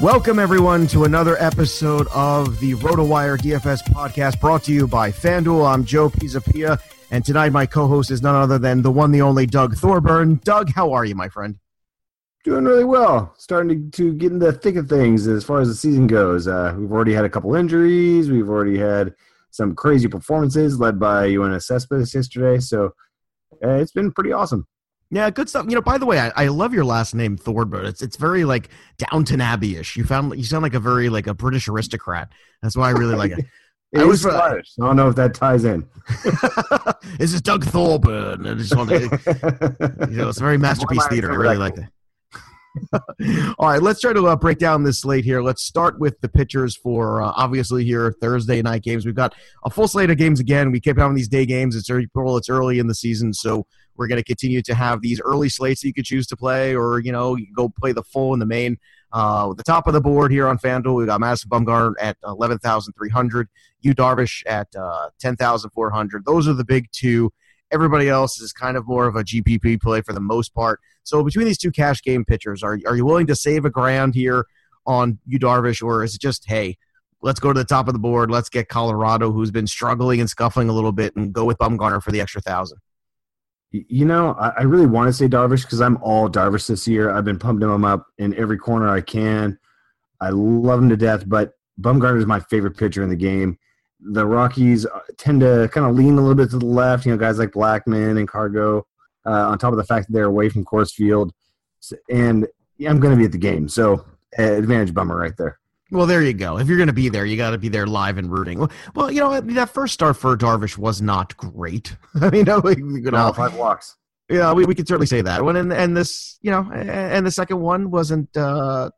Welcome, everyone, to another episode of the RotoWire DFS podcast brought to you by FanDuel. I'm Joe Pisapia, and tonight my co host is none other than the one, the only Doug Thorburn. Doug, how are you, my friend? Doing really well. Starting to, to get in the thick of things as far as the season goes. Uh, we've already had a couple injuries. We've already had some crazy performances led by Yoenis Cespedes yesterday. So uh, it's been pretty awesome. Yeah, good stuff. You know, by the way, I, I love your last name, Thorburn. It's it's very like Downton Abbey-ish. You found you sound like a very like a British aristocrat. That's why I really like it. It I was Scottish. I don't know if that ties in. this is Doug Thorburn. I just want to, you know, it's very masterpiece theater. I really like that. All right, let's try to uh, break down this slate here. Let's start with the pitchers for uh, obviously here Thursday night games. We've got a full slate of games again. We keep having these day games. It's April. It's early in the season, so we're going to continue to have these early slates that you could choose to play, or you know, you go play the full and the main. Uh, the top of the board here on FanDuel, we got Madison Bumgarner at eleven thousand three hundred, Yu Darvish at uh, ten thousand four hundred. Those are the big two. Everybody else is kind of more of a GPP play for the most part. So between these two cash game pitchers, are are you willing to save a grand here on Yu Darvish, or is it just hey? Let's go to the top of the board. Let's get Colorado, who's been struggling and scuffling a little bit, and go with Bumgarner for the extra thousand. You know, I really want to say Darvish because I'm all Darvish this year. I've been pumping him up in every corner I can. I love him to death, but Bumgarner is my favorite pitcher in the game. The Rockies uh, tend to kind of lean a little bit to the left. You know, guys like Blackmon and Cargo, uh, on top of the fact that they're away from Coors Field. And I'm going to be at the game, so advantage Bummer right there. Well, there you go. If you're going to be there, you got to be there live and rooting. Well, you know that first start for Darvish was not great. I mean, no, you know, no, five walks. Yeah, we, we could certainly say that one. And and this, you know, and the second one wasn't. uh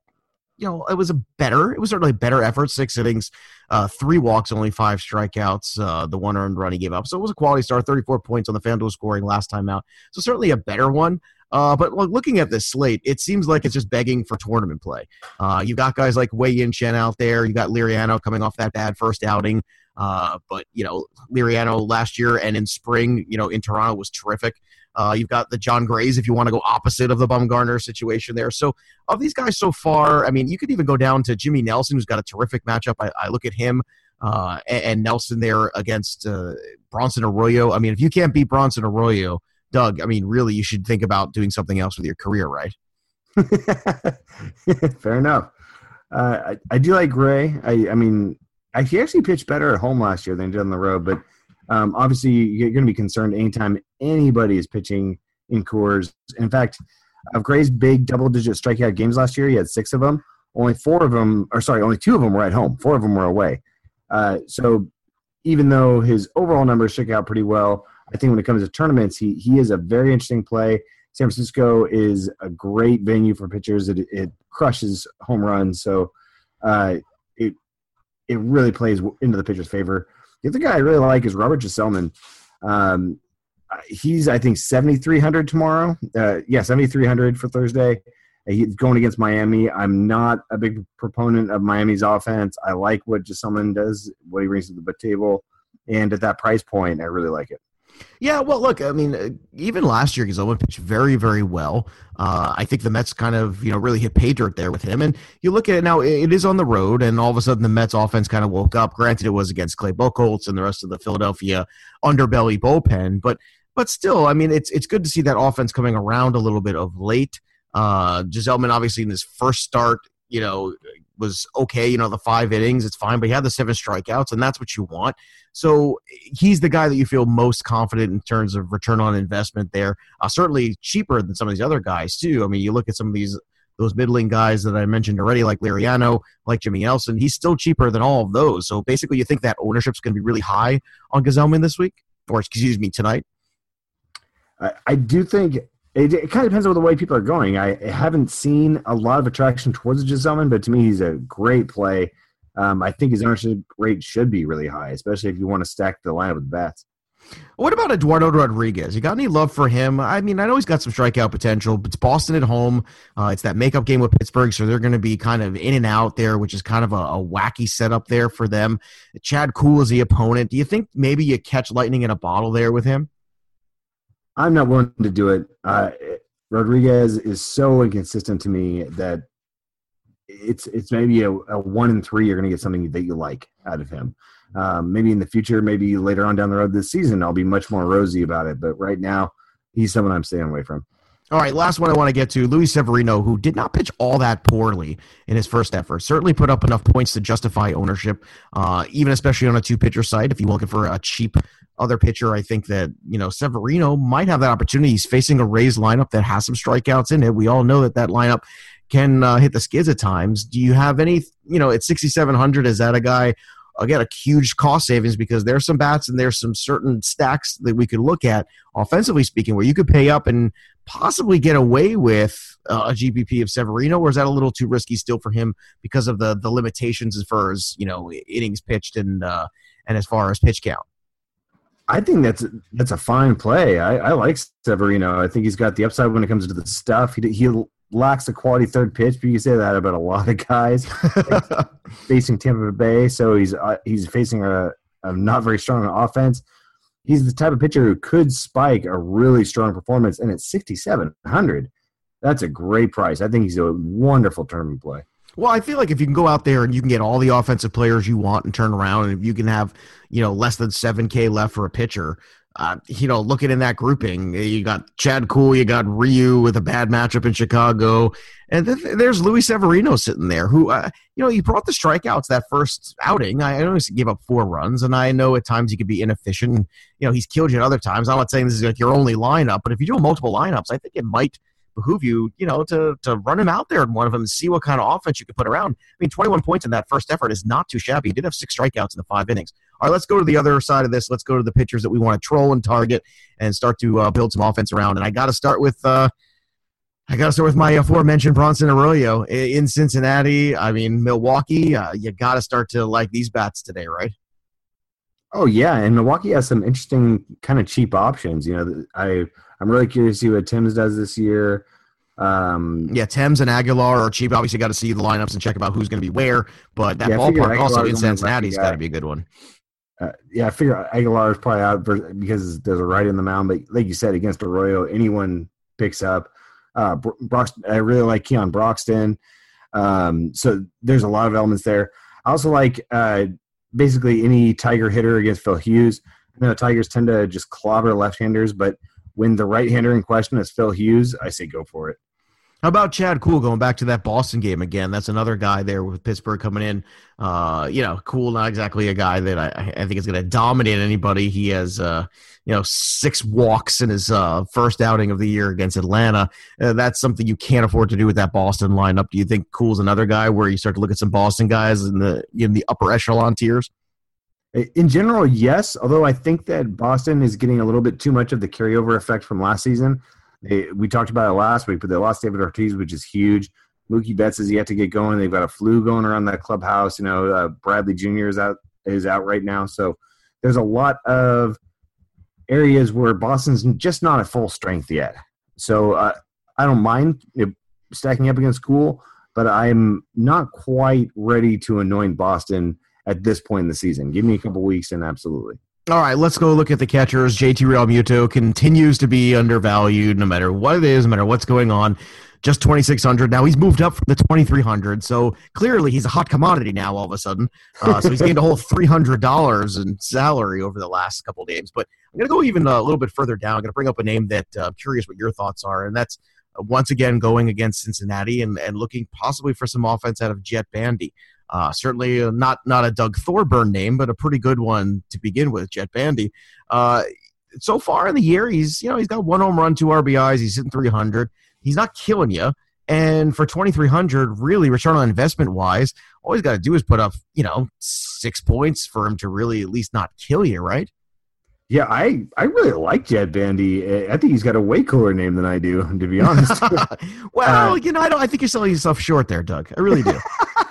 you know, it was a better. It was certainly a better effort. Six innings, uh, three walks, only five strikeouts. Uh, the one earned run he gave up. So it was a quality start. Thirty-four points on the FanDuel scoring last time out. So certainly a better one. Uh, but looking at this slate, it seems like it's just begging for tournament play. Uh, you've got guys like Wei Yin Chen out there. You got Liriano coming off that bad first outing. Uh, but you know, Liriano last year and in spring, you know, in Toronto was terrific. Uh, you've got the John Grays if you want to go opposite of the Bumgarner situation there. So of these guys so far, I mean, you could even go down to Jimmy Nelson, who's got a terrific matchup. I, I look at him uh, and, and, Nelson there against uh, Bronson Arroyo. I mean, if you can't beat Bronson Arroyo, Doug, I mean, really, you should think about doing something else with your career, right? Fair enough. Uh, I, I, do like Gray. I, I mean, he actually pitched better at home last year than he did on the road, but um, obviously you're going to be concerned anytime anybody is pitching in Coors. In fact, of Gray's big double-digit strikeout games last year, he had six of them. Only four of them, or sorry, only two of them were at home. Four of them were away. Uh, so even though his overall numbers shook out pretty well, I think when it comes to tournaments, he he is a very interesting play. San Francisco is a great venue for pitchers. It, it crushes home runs, so uh, it it really plays into the pitcher's favor. The other guy I really like is Robert Gsellman. Um, uh, he's I think 7,300 tomorrow. Uh, yeah, 7,300 for Thursday. He's going against Miami. I'm not a big proponent of Miami's offense. I like what Gsellman does, what he brings to the table, and at that price point, I really like it. Yeah, well, look, I mean, uh, even last year, Gsellman pitched very, very well. Uh, I think the Mets kind of, you know, really hit pay dirt there with him. And you look at it now; it is on the road, and all of a sudden, the Mets offense kind of woke up. Granted, it was against Clay Buchholz and the rest of the Philadelphia underbelly bullpen, but but still, I mean, it's it's good to see that offense coming around a little bit of late. Uh, Gsellman, obviously, in his first start, you know, was okay. You know, the five innings, it's fine, but he had the seven strikeouts, and that's what you want. So he's the guy that you feel most confident in terms of return on investment there. Uh, certainly cheaper than some of these other guys too. I mean, you look at some of these those middling guys that I mentioned already, like Liriano, like Jimmy Nelson. He's still cheaper than all of those. So basically, you think that ownership's going to be really high on Gsellman this week, or excuse me, tonight. I, I do think it, it, kind of depends on the way people are going. I haven't seen a lot of attraction towards Gsellman, but to me, he's a great play. Um, I think his ownership rate should be really high, especially if you want to stack the lineup with the bats. What about Eduardo Rodriguez? You got any love for him? I mean, I know he's got some strikeout potential, but it's Boston at home. Uh, it's that makeup game with Pittsburgh, so they're going to be kind of in and out there, which is kind of a, a, wacky setup there for them. Chad Kuhl is the opponent. Do you think maybe you catch lightning in a bottle there with him? I'm not willing to do it. Uh, Rodriguez is so inconsistent to me that it's it's maybe a, a one in three you're going to get something that you like out of him. Um, maybe in the future, maybe later on down the road this season, I'll be much more rosy about it. But right now, he's someone I'm staying away from. All right, last one I want to get to Luis Severino, who did not pitch all that poorly in his first effort. Certainly put up enough points to justify ownership, uh, even especially on a two pitcher site. If you're looking for a cheap other pitcher, I think that you know Severino might have that opportunity. He's facing a Rays lineup that has some strikeouts in it. We all know that that lineup can uh, hit the skids at times. Do you have any, you know, at 6,700, is that a guy, again, a huge cost savings because there's some bats and there's some certain stacks that we could look at, offensively speaking, where you could pay up and possibly get away with uh, a GPP of Severino, or is that a little too risky still for him because of the the limitations as far as, you know, innings pitched and, uh, and as far as pitch count? I think that's that's a fine play. I, I, like Severino. I think he's got the upside when it comes to the stuff. He he lacks a quality third pitch, but you can say that about a lot of guys facing Tampa Bay. So he's uh, he's facing a, a not very strong offense. He's the type of pitcher who could spike a really strong performance, and at sixty seven hundred, that's a great price. I think he's a wonderful tournament play. Well, I feel like if you can go out there and you can get all the offensive players you want and turn around, and if you can have, you know, less than seven K left for a pitcher, uh, you know, looking in that grouping, you got Chad Kuhl, you got Ryu with a bad matchup in Chicago, and th- there's Luis Severino sitting there, who, uh, you know, he brought the strikeouts that first outing. I, he gave up four runs, and I know at times he could be inefficient. You know, he's killed you at other times. I'm not saying this is like your only lineup, but if you do multiple lineups, I think it might behoove you, you know, to to run him out there in one of them and see what kind of offense you can put around. I mean, 21 points in that first effort is not too shabby. He did have six strikeouts in the five innings. All right, let's go to the other side of this. Let's go to the pitchers that we want to troll and target and start to uh, build some offense around. And I got to start with. Uh, I got to start with my aforementioned Bronson Arroyo in Cincinnati. I mean, Milwaukee. Uh, you got to start to like these bats today, right? Oh yeah, and Milwaukee has some interesting kind of cheap options. You know, I I'm really curious to see what Thames does this year. Um, yeah, Thames and Aguilar are cheap. Obviously, got to see the lineups and check about who's going to be where. But that yeah, ballpark also in Cincinnati's got to be a good one. Uh, yeah, I figure Aguilar is probably out because there's a right in the mound. But like you said, against Arroyo, anyone picks up. Uh, Broxton, I really like Keon Broxton. Um, so there's a lot of elements there. I also like uh, basically any Tiger hitter against Phil Hughes. You know, Tigers tend to just clobber left-handers, but when the right-hander in question is Phil Hughes, I say go for it. How about Chad Kuhl going back to that Boston game again? That's another guy there with Pittsburgh coming in. Uh, you know, Kuhl not exactly a guy that I, I think is going to dominate anybody. He has, uh, you know, six walks in his uh, first outing of the year against Atlanta. Uh, that's something you can't afford to do with that Boston lineup. Do you think Kuhl's another guy where you start to look at some Boston guys in the in the upper echelon tiers? In general, yes. Although I think that Boston is getting a little bit too much of the carryover effect from last season. They, we talked about it last week, but they lost David Ortiz, which is huge. Mookie Betts is yet to get going. They've got a flu going around that clubhouse. You know, uh, Bradley Jr. is out is out right now, so there's a lot of areas where Boston's just not at full strength yet. So uh, I don't mind stacking up against Kuhl, but I'm not quite ready to anoint Boston at this point in the season. Give me a couple weeks and absolutely. All right, let's go look at the catchers. JT Realmuto continues to be undervalued no matter what it is, no matter what's going on. Just 2600 Now he's moved up from the 2300 So clearly he's a hot commodity now all of a sudden. Uh, so he's gained a whole $300 in salary over the last couple games. But I'm going to go even a little bit further down. I'm going to bring up a name that uh, I'm curious what your thoughts are, and that's uh, once again going against Cincinnati and, and looking possibly for some offense out of Jett Bandy. Uh, certainly uh, not not a Doug Thorburn name, but a pretty good one to begin with, Jett Bandy. Uh, so far in the year, he's you know he's got one home run, two RBIs. He's hitting 300. He's not killing you. And for 2300 really return on investment wise, all he's got to do is put up, you know, six points for him to really at least not kill you, right? Yeah, I, I really like Jett Bandy. I think he's got a way cooler name than I do, to be honest. well, uh, you know, I don't. I think you're selling yourself short there, Doug. I really do.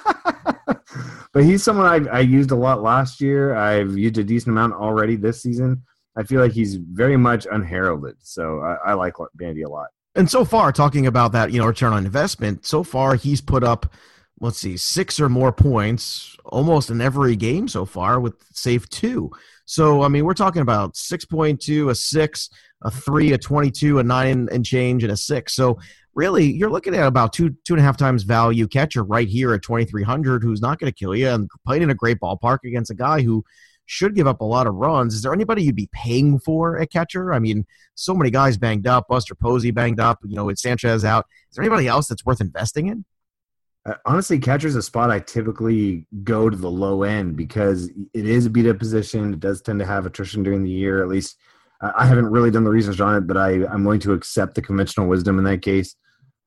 but he's someone I, I used a lot last year. I've used a decent amount already this season. I feel like he's very much unheralded, so I, I like Bandy a lot. And so far, talking about that, you know, return on investment, so far he's put up, let's see, six or more points almost in every game so far, with save two. So, I mean, we're talking about 6.2, a 6, a 3, a 22, a 9 and change, and a 6. So, really, you're looking at about two, two and a half times value catcher right here at 2,300 who's not going to kill you and playing in a great ballpark against a guy who should give up a lot of runs. Is there anybody you'd be paying for at catcher? I mean, so many guys banged up, Buster Posey banged up, you know, with Sanchez out. Is there anybody else that's worth investing in? Uh, honestly, catcher's is a spot I typically go to the low end because it is a beat up position. It does tend to have attrition during the year. At least I haven't really done the research on it, but I, I'm willing to accept the conventional wisdom in that case.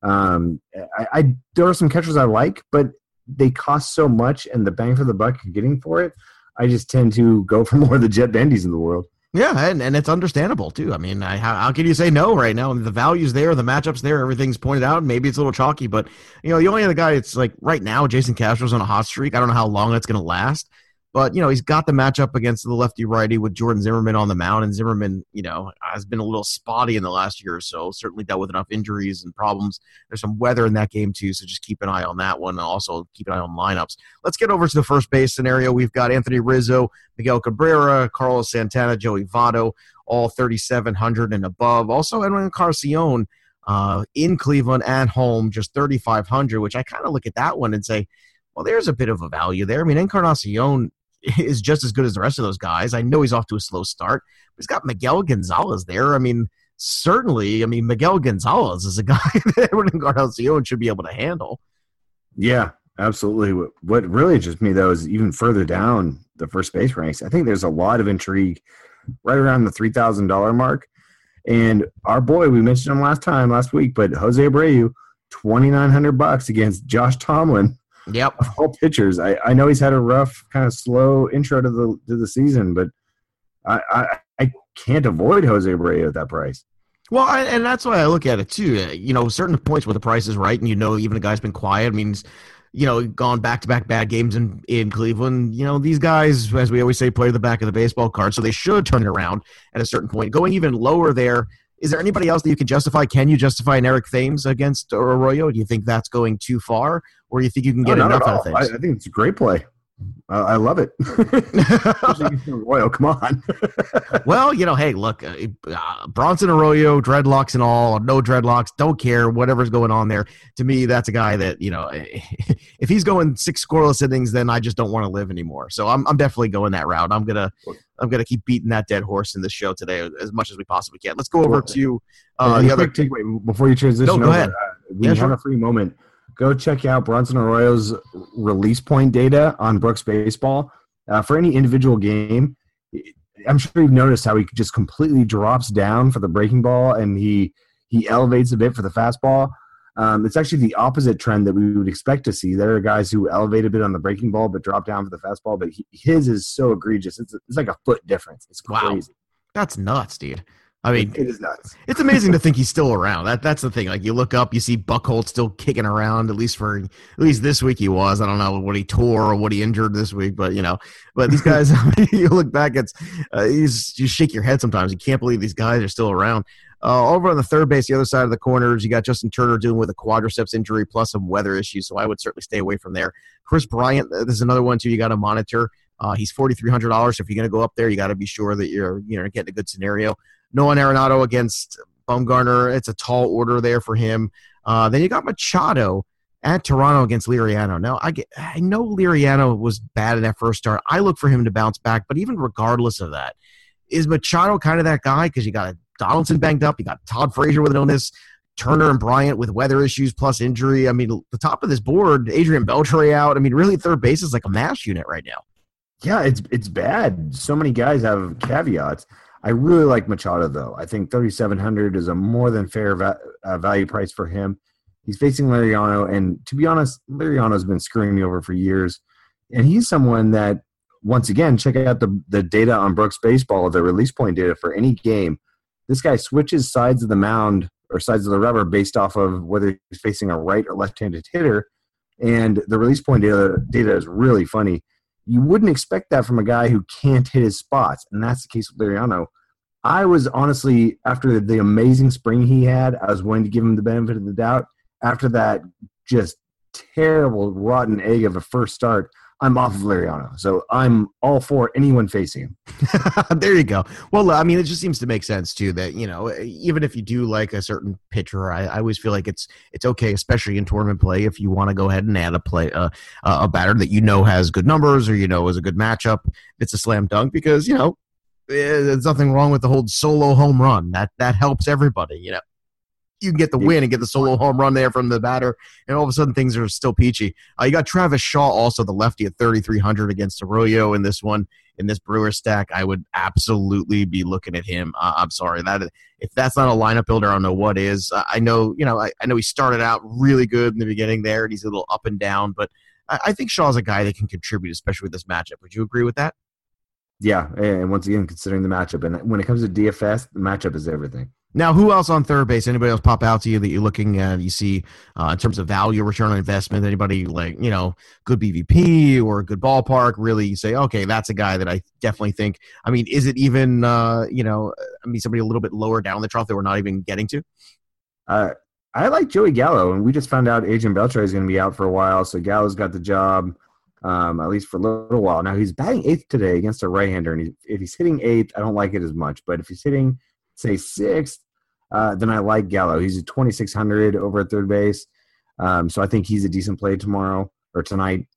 Um, I, I there are some catchers I like, but they cost so much, and the bang for the buck you're getting for it, I just tend to go for more of the Jett Bandies in the world. Yeah, and, and it's understandable too. I mean, I, how, how can you say no right now? The value's there, the matchups there, everything's pointed out. Maybe it's a little chalky, but you know, the only other guy it's like right now, Jason Castro's on a hot streak. I don't know how long that's going to last. But you know, he's got the matchup against the lefty righty with Jordan Zimmermann on the mound, and Zimmermann, you know, has been a little spotty in the last year or so. Certainly dealt with enough injuries and problems. There's some weather in that game too, so just keep an eye on that one. Also keep an eye on lineups. Let's get over to the first base scenario. We've got Anthony Rizzo, Miguel Cabrera, Carlos Santana, Joey Votto, all 3,700 and above. Also, Edwin Encarnacion uh, in Cleveland at home, just 3,500, which I kind of look at that one and say, well, there's a bit of a value there. I mean, Encarnacion is just as good as the rest of those guys. I know he's off to a slow start, but he's got Miguel Gonzalez there. I mean, certainly, I mean, Miguel Gonzalez is a guy that Edwin Encarnacion should be able to handle. Yeah, absolutely. What, what really interests me, though, is even further down the first base ranks. I think there's a lot of intrigue right around the $3,000 mark. And our boy, we mentioned him last time, last week, but Jose Abreu, 2900 bucks against Josh Tomlin Yep. All pitchers. I, I know he's had a rough, kind of slow intro to the to the season, but I I, I can't avoid Jose Abreu at that price. Well, I, and that's why I look at it too. Uh, you know, certain points where the price is right, and you know, even a guy's been quiet means, you know, gone back to back bad games in in Cleveland. You know, these guys, as we always say, play the back of the baseball card, so they should turn it around at a certain point. Going even lower there, is there anybody else that you can justify? Can you justify an Eric Thames against Arroyo? Do you think that's going too far, or you think you can get oh, enough out of things? I, I think it's a great play. Uh, I love it. Arroyo, come on. well, you know, hey, look, uh, uh, Bronson Arroyo, dreadlocks and all, no dreadlocks, don't care, whatever's going on there. To me, that's a guy that you know, if he's going six scoreless innings, then I just don't want to live anymore. So I'm, I'm definitely going that route. I'm gonna, I'm gonna keep beating that dead horse in this show today as much as we possibly can. Let's go over to uh, the other takeaway before you transition. No, go over, ahead. Uh, we yeah, have sure. a free moment go check out Bronson Arroyo's release point data on Brooks Baseball. Uh, for any individual game, I'm sure you've noticed how he just completely drops down for the breaking ball and he he elevates a bit for the fastball. Um, it's actually the opposite trend that we would expect to see. There are guys who elevate a bit on the breaking ball but drop down for the fastball, but he, his is so egregious. It's, it's like a foot difference. It's crazy. Wow. That's nuts, dude. I mean, it is nuts. It's amazing to think he's still around. That that's the thing. Like you look up, you see Buchholz still kicking around. At least for at least this week he was. I don't know what he tore or what he injured this week, but you know. But these guys, you look back, it's uh, you shake your head sometimes. You can't believe these guys are still around. Uh, over on the third base, the other side of the corners, you got Justin Turner dealing with a quadriceps injury plus some weather issues, so I would certainly stay away from there. Kris Bryant, uh, this is another one too. You got to monitor. Uh, he's forty three hundred dollars. So If you're going to go up there, you got to be sure that you're you know getting a good scenario. Nolan Arenado against Bumgarner. It's a tall order there for him. Uh, then you got Machado at Toronto against Liriano. Now I get, I know Liriano was bad in that first start. I look for him to bounce back, but even regardless of that, is Machado kind of that guy? Because you got Donaldson banged up, you got Todd Frazier with an illness, Turner and Bryant with weather issues plus injury. I mean, the top of this board, Adrian Beltre out. I mean, really, third base is like a mash unit right now. Yeah, it's it's bad. So many guys have caveats. I really like Machado though. I think 3700 is a more than fair va- uh, value price for him. He's facing Liriano, and to be honest, Liriano's been screwing me over for years. And he's someone that, once again, check out the the data on Brooks Baseball, the release point data for any game. This guy switches sides of the mound or sides of the rubber based off of whether he's facing a right or left-handed hitter. And the release point data, data is really funny you wouldn't expect that from a guy who can't hit his spots, and that's the case with Liriano. I was honestly, after the amazing spring he had, I was willing to give him the benefit of the doubt. After that, just terrible, rotten egg of a first start, I'm off of Liriano. So I'm all for anyone facing him. there you go. Well, I mean, it just seems to make sense too that you know, even if you do like a certain pitcher, I, I always feel like it's it's okay, especially in tournament play, if you want to go ahead and add a play uh, a batter that you know has good numbers or you know is a good matchup. It's a slam dunk because you know eh, there's nothing wrong with the whole solo home run. That that helps everybody. You know you can get the win and get the solo home run there from the batter, and all of a sudden things are still peachy. Uh, you got Travis Shaw, also the lefty at 3,300 against Arroyo in this one in this Brewer stack. I would absolutely be looking at him. Uh, I'm sorry that if that's not a lineup builder, I don't know what is. Uh, I know you know I, I, know he started out really good in the beginning there, and he's a little up and down, but I, I think Shaw's a guy that can contribute, especially with this matchup. Would you agree with that? Yeah, and once again, considering the matchup, and when it comes to DFS, the matchup is everything. Now, who else on third base? Anybody else pop out to you that you're looking at? You see uh, in terms of value, return on investment. Anybody like you know, good BVP or good ballpark? Really, you say, okay, that's a guy that I definitely think. I mean, is it even uh, you know, I mean, somebody a little bit lower down the trough that we're not even getting to? Uh, I like Joey Gallo, and we just found out Adrian Beltre is going to be out for a while, so Gallo's got the job. Um, at least for a little while. Now he's batting eighth today against a right-hander, and he, if he's hitting eighth, I don't like it as much. But if he's hitting say sixth, uh, then I like Gallo. He's a 2600 over at third base, um, so I think he's a decent play tomorrow or tonight.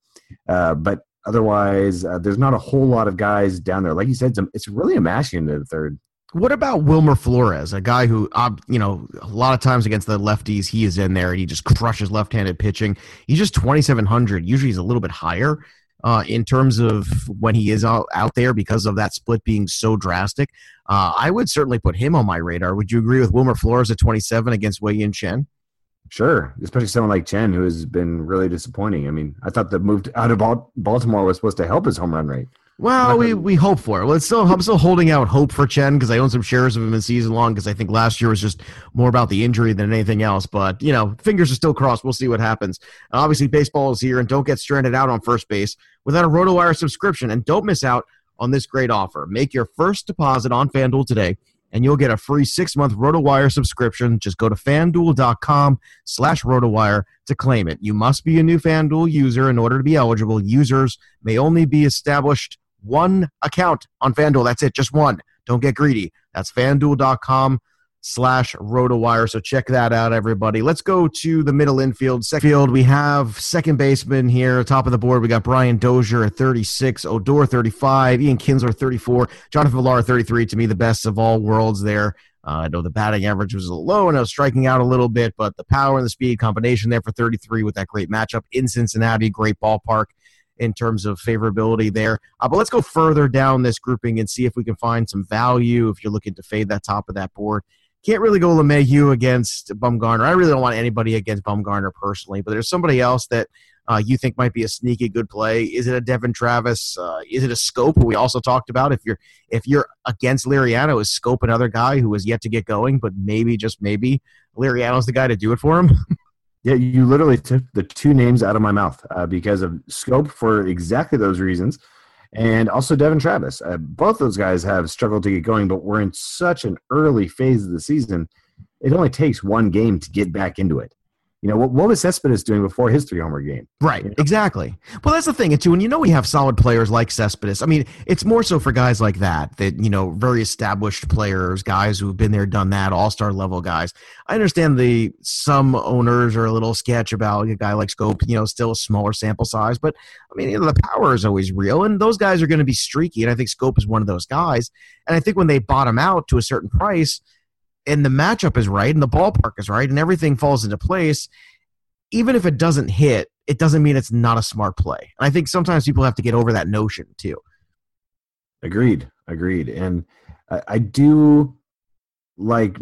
Uh, but otherwise, uh, there's not a whole lot of guys down there. Like you said, it's really a mashing into the third. What about Wilmer Flores, a guy who, you know, a lot of times against the lefties, he is in there and he just crushes left-handed pitching. He's just 2,700. Usually he's a little bit higher uh, in terms of when he is out, out there because of that split being so drastic. Uh, I would certainly put him on my radar. Would you agree with Wilmer Flores at 27 against Wei Yin Chen? Sure, especially someone like Chen, who has been really disappointing. I mean, I thought the move out of Baltimore was supposed to help his home run rate. Well, we, we hope for it. Well, it's still I'm still holding out hope for Chen because I own some shares of him in season long because I think last year was just more about the injury than anything else. But you know, fingers are still crossed. We'll see what happens. And obviously, baseball is here, and don't get stranded out on first base without a RotoWire subscription. And don't miss out on this great offer. Make your first deposit on FanDuel today, and you'll get a free six-month RotoWire subscription. Just go to FanDuel.com slash RotoWire to claim it. You must be a new FanDuel user in order to be eligible. Users may only be established one account on FanDuel. That's it, just one. Don't get greedy. That's fanduel.com slash rotowire. So check that out, everybody. Let's go to the middle infield. Second field, we have second baseman here, top of the board. We got Brian Dozier at 36, Odor 35, Ian Kinsler 34, Jonathan Villar 33. To me, the best of all worlds there. Uh, I know the batting average was low and I was striking out a little bit, but the power and the speed combination there for 33 with that great matchup in Cincinnati, great ballpark in terms of favorability there. Uh, but let's go further down this grouping and see if we can find some value if you're looking to fade that top of that board. Can't really go LeMahieu against Bumgarner. I really don't want anybody against Bumgarner personally, but there's somebody else that uh, you think might be a sneaky good play? Is it a Devon Travis? Uh, is it a Schoop? Who we also talked about. If you're if you're against Liriano, is Schoop another guy who has yet to get going, but maybe just maybe Liriano's the guy to do it for him? Yeah, you literally took the two names out of my mouth uh, because of Schoop for exactly those reasons, and also Devon Travis. Uh, both those guys have struggled to get going, but we're in such an early phase of the season. It only takes one game to get back into it. You know, what, what was Cespedes doing before his three homer game? Right, You know? exactly. Well, that's the thing, and too, and you know we have solid players like Cespedes. I mean, it's more so for guys like that, that you know, very established players, guys who've been there, done that, all star level guys. I understand the some owners are a little sketch about a guy like Schoop, you know, still a smaller sample size, but I mean, you know, the power is always real, and those guys are going to be streaky, and I think Schoop is one of those guys. And I think when they bottom out to a certain price, and the matchup is right, and the ballpark is right, and everything falls into place, even if it doesn't hit, it doesn't mean it's not a smart play. And I think sometimes people have to get over that notion too. Agreed, agreed. And I, I do like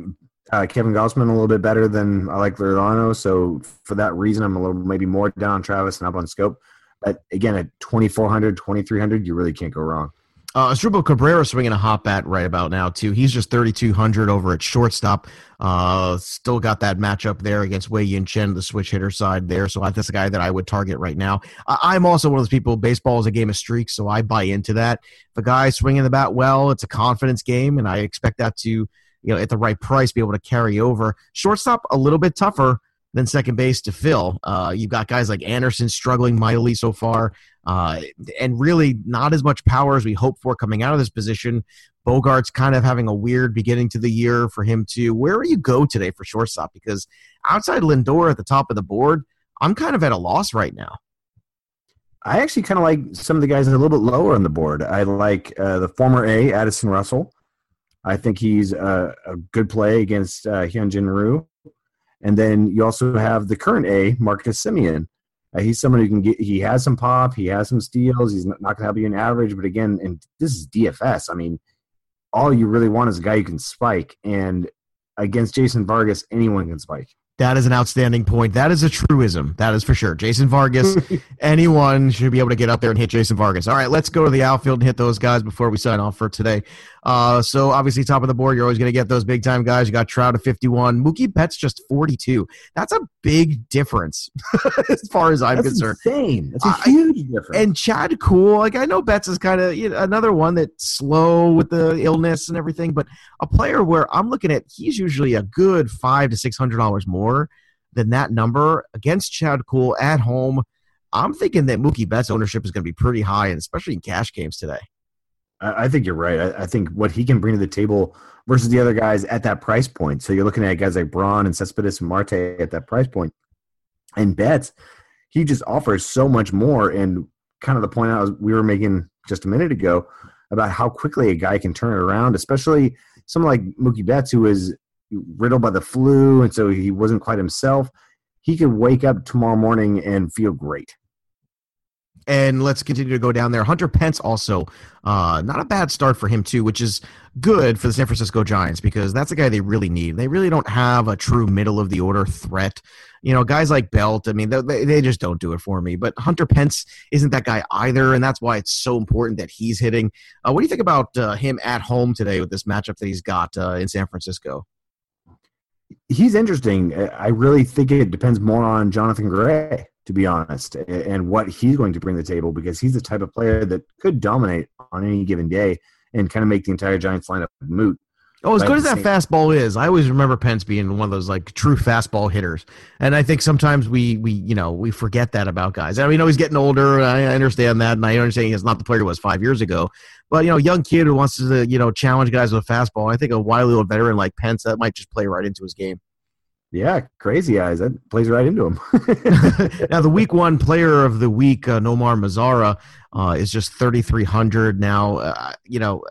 uh, Kevin Gausman a little bit better than I like Liriano. So for that reason, I'm a little maybe more down on Travis and up on Schoop. But again, at 2,400, 2,300, you really can't go wrong. Uh, Asdrubal Cabrera swinging a hot bat right about now too. He's just 3,200 over at shortstop. Uh, still got that matchup there against Wei Yin Chen, the switch hitter side there. So that's a guy that I would target right now. I- I'm also one of those people. Baseball is a game of streaks, so I buy into that. If a guy's swinging the bat well, it's a confidence game, and I expect that to, you know, at the right price, be able to carry over. Shortstop a little bit tougher than second base to fill. Uh, you've got guys like Anderson struggling mightily so far, uh, and really not as much power as we hoped for coming out of this position. Bogaerts kind of having a weird beginning to the year for him too. Where do you go today for shortstop? Because outside Lindor at the top of the board, I'm kind of at a loss right now. I actually kind of like some of the guys a little bit lower on the board. I like uh, the former A, Addison Russell. I think he's a, a good play against uh, Hyunjin Ryu. And then you also have the current A, Marcus Semien. Uh, he's someone who can get. He has some pop. He has some steals. He's not, not going to have you an average, but again, and this is DFS. I mean, all you really want is a guy who can spike. And against Jason Vargas, anyone can spike. That is an outstanding point. That is a truism. That is for sure. Jason Vargas, anyone should be able to get up there and hit Jason Vargas. All right, let's go to the outfield and hit those guys before we sign off for today. Uh, so obviously, top of the board, you're always going to get those big time guys. You got Trout at 51, Mookie Betts just 42. That's a big difference as far as I'm That's concerned. insane. That's a I- huge difference. And Chad Kuhl, like I know Betts is kind of you know, another one that's slow with the illness and everything, but a player where I'm looking at, he's usually a good five to six hundred dollars more than that number against Chad Kuhl at home. I'm thinking that Mookie Betts ownership is going to be pretty high, and especially in cash games today. I, think you're right. I, think what he can bring to the table versus the other guys at that price point. So you're looking at guys like Braun and Cespedes and Marte at that price. And Betts, he just offers so much more. And kind of the point I was, we were making just a minute ago about how quickly a guy can turn it around, especially someone like Mookie Betts, who is riddled by the flu, and so he wasn't quite himself. He could wake up tomorrow morning and feel great. And let's continue to go down there. Hunter Pence also uh, not a bad start for him too, which is good for the San Francisco Giants because that's a guy they really need. They really don't have a true middle of the order threat. You know, guys like Belt, I mean, they, they just don't do it for me. But Hunter Pence isn't that guy either, and that's why it's so important that he's hitting. Uh, what do you think about uh, him at home today with this matchup that he's got uh, in San Francisco? He's interesting. Uh, I really think it depends more on Jonathan Gray, to be honest, and what he's going to bring to the table because he's the type of player that could dominate on any given day and kind of make the entire Giants lineup moot. Oh, as But good as that fastball is, I always remember Pence being one of those like true fastball hitters, and I think sometimes we we you know we forget that about guys. I mean, know he's getting older. I understand that, and I understand he's not the player he was five years ago. But you know, young kid who wants to you know challenge guys with a fastball. I think a wily old veteran like Pence that might just play right into his game. Yeah, crazy eyes. That plays right into him. now, the week one player of the week, uh, Nomar Mazara, uh, is just 3,300 now. Uh, you know,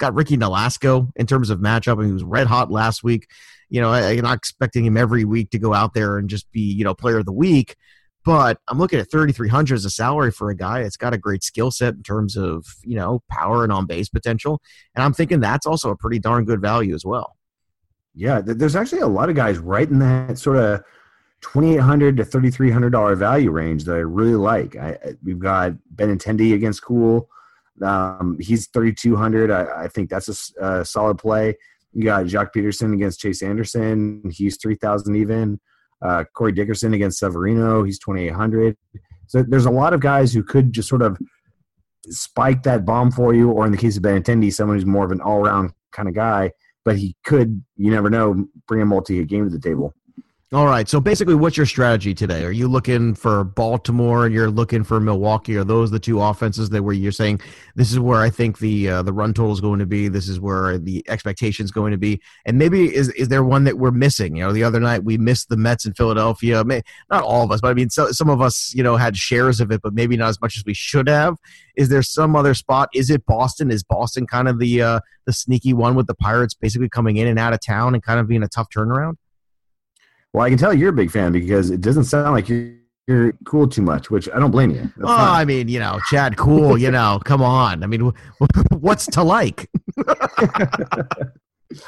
got Ricky Nolasco in terms of matchup. Mean, he was red hot last week. You know, I, I'm not expecting him every week to go out there and just be, you know, player of the week. But I'm looking at 3,300 as a salary for a guy. It's got a great skill set in terms of, you know, power and on base potential. And I'm thinking that's also a pretty darn good value as well. yeah, there's actually a lot of guys right in that sort of twenty eight hundred to thirty three hundred dollar value range that I really like. I, we've got Benintendi against Kuhl. Um, he's thirty two hundred. I, I, think that's a, a, solid play. You got Joc Pederson against Chase Anderson. He's three thousand even. Uh, Corey Dickerson against Severino. He's twenty eight hundred. So there's a lot of guys who could just sort of spike that bomb for you, or in the case of Benintendi, someone who's more of an all around kind of guy. But he could, you never know, bring a multi hit game to the table. All right. So basically, what's your strategy today? Are you looking for Baltimore and you're looking for Milwaukee? Are those the two offenses that where you're saying this is where I think the uh, the run total is going to be? This is where the expectation is going to be? And maybe is is there one that we're missing? You know, the other night we missed the Mets in Philadelphia. May, not all of us, but I mean, so, some of us, you know, had shares of it, but maybe not as much as we should have. Is there some other spot? Is it Boston? Is Boston kind of the uh, the sneaky one with the Pirates basically coming in and out of town and kind of being a tough turnaround? Well, I can tell you're a big fan because it doesn't sound like you're, you're cool too much, which I don't blame you. That's oh, fine. I mean, you know, Chad, cool. you know, come on. I mean, what's to like?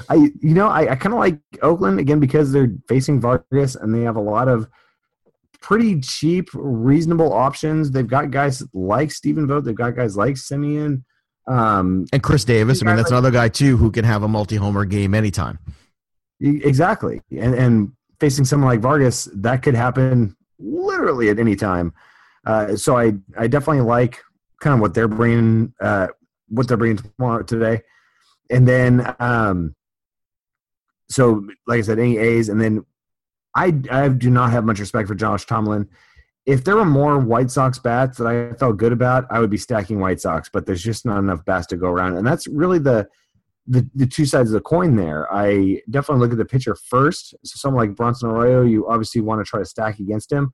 I, you know, I, I kind of like Oakland again because they're facing Vargas and they have a lot of pretty cheap, reasonable options. They've got guys like Stephen Vogt. They've got guys like Semien. Um, and Khris Davis. I mean, that's like, another guy too who can have a multi-homer game anytime. Exactly, and and facing someone like Vargas, that could happen literally at any time. Uh, so I, I definitely like kind of what they're bringing, uh, what they're bringing tomorrow today. And then, um, so like I said, any A's, and then I, I do not have much respect for Josh Tomlin. If there were more White Sox bats that I felt good about, I would be stacking White Sox, but there's just not enough bats to go around. And that's really the, the, the two sides of the coin there. I definitely look at the pitcher first. So someone like Bronson Arroyo, you obviously want to try to stack against him.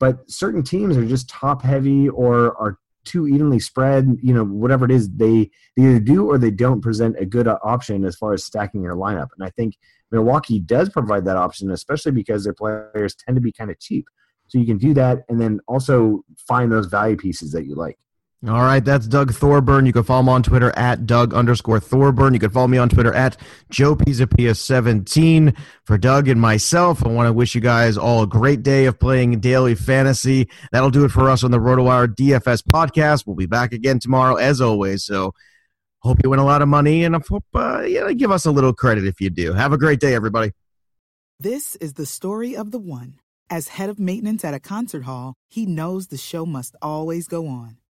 But certain teams are just top heavy or are too evenly spread. You know, whatever it is, they, they either do or they don't present a good option as far as stacking your lineup. And I think Milwaukee does provide that option, especially because their players tend to be kind of cheap. So you can do that and then also find those value pieces that you like. All right, that's Doug Thorburn. You can follow him on Twitter at Doug underscore Thorburn. You can follow me on Twitter at Joe Pisapia17. For Doug and myself, I want to wish you guys all a great day of playing daily fantasy. That'll do it for us on the RotoWire DFS podcast. We'll be back again tomorrow, as always. So, hope you win a lot of money, and I hope uh, give us a little credit if you do. Have a great day, everybody. This is the story of the one. As head of maintenance at a concert hall, he knows the show must always go on.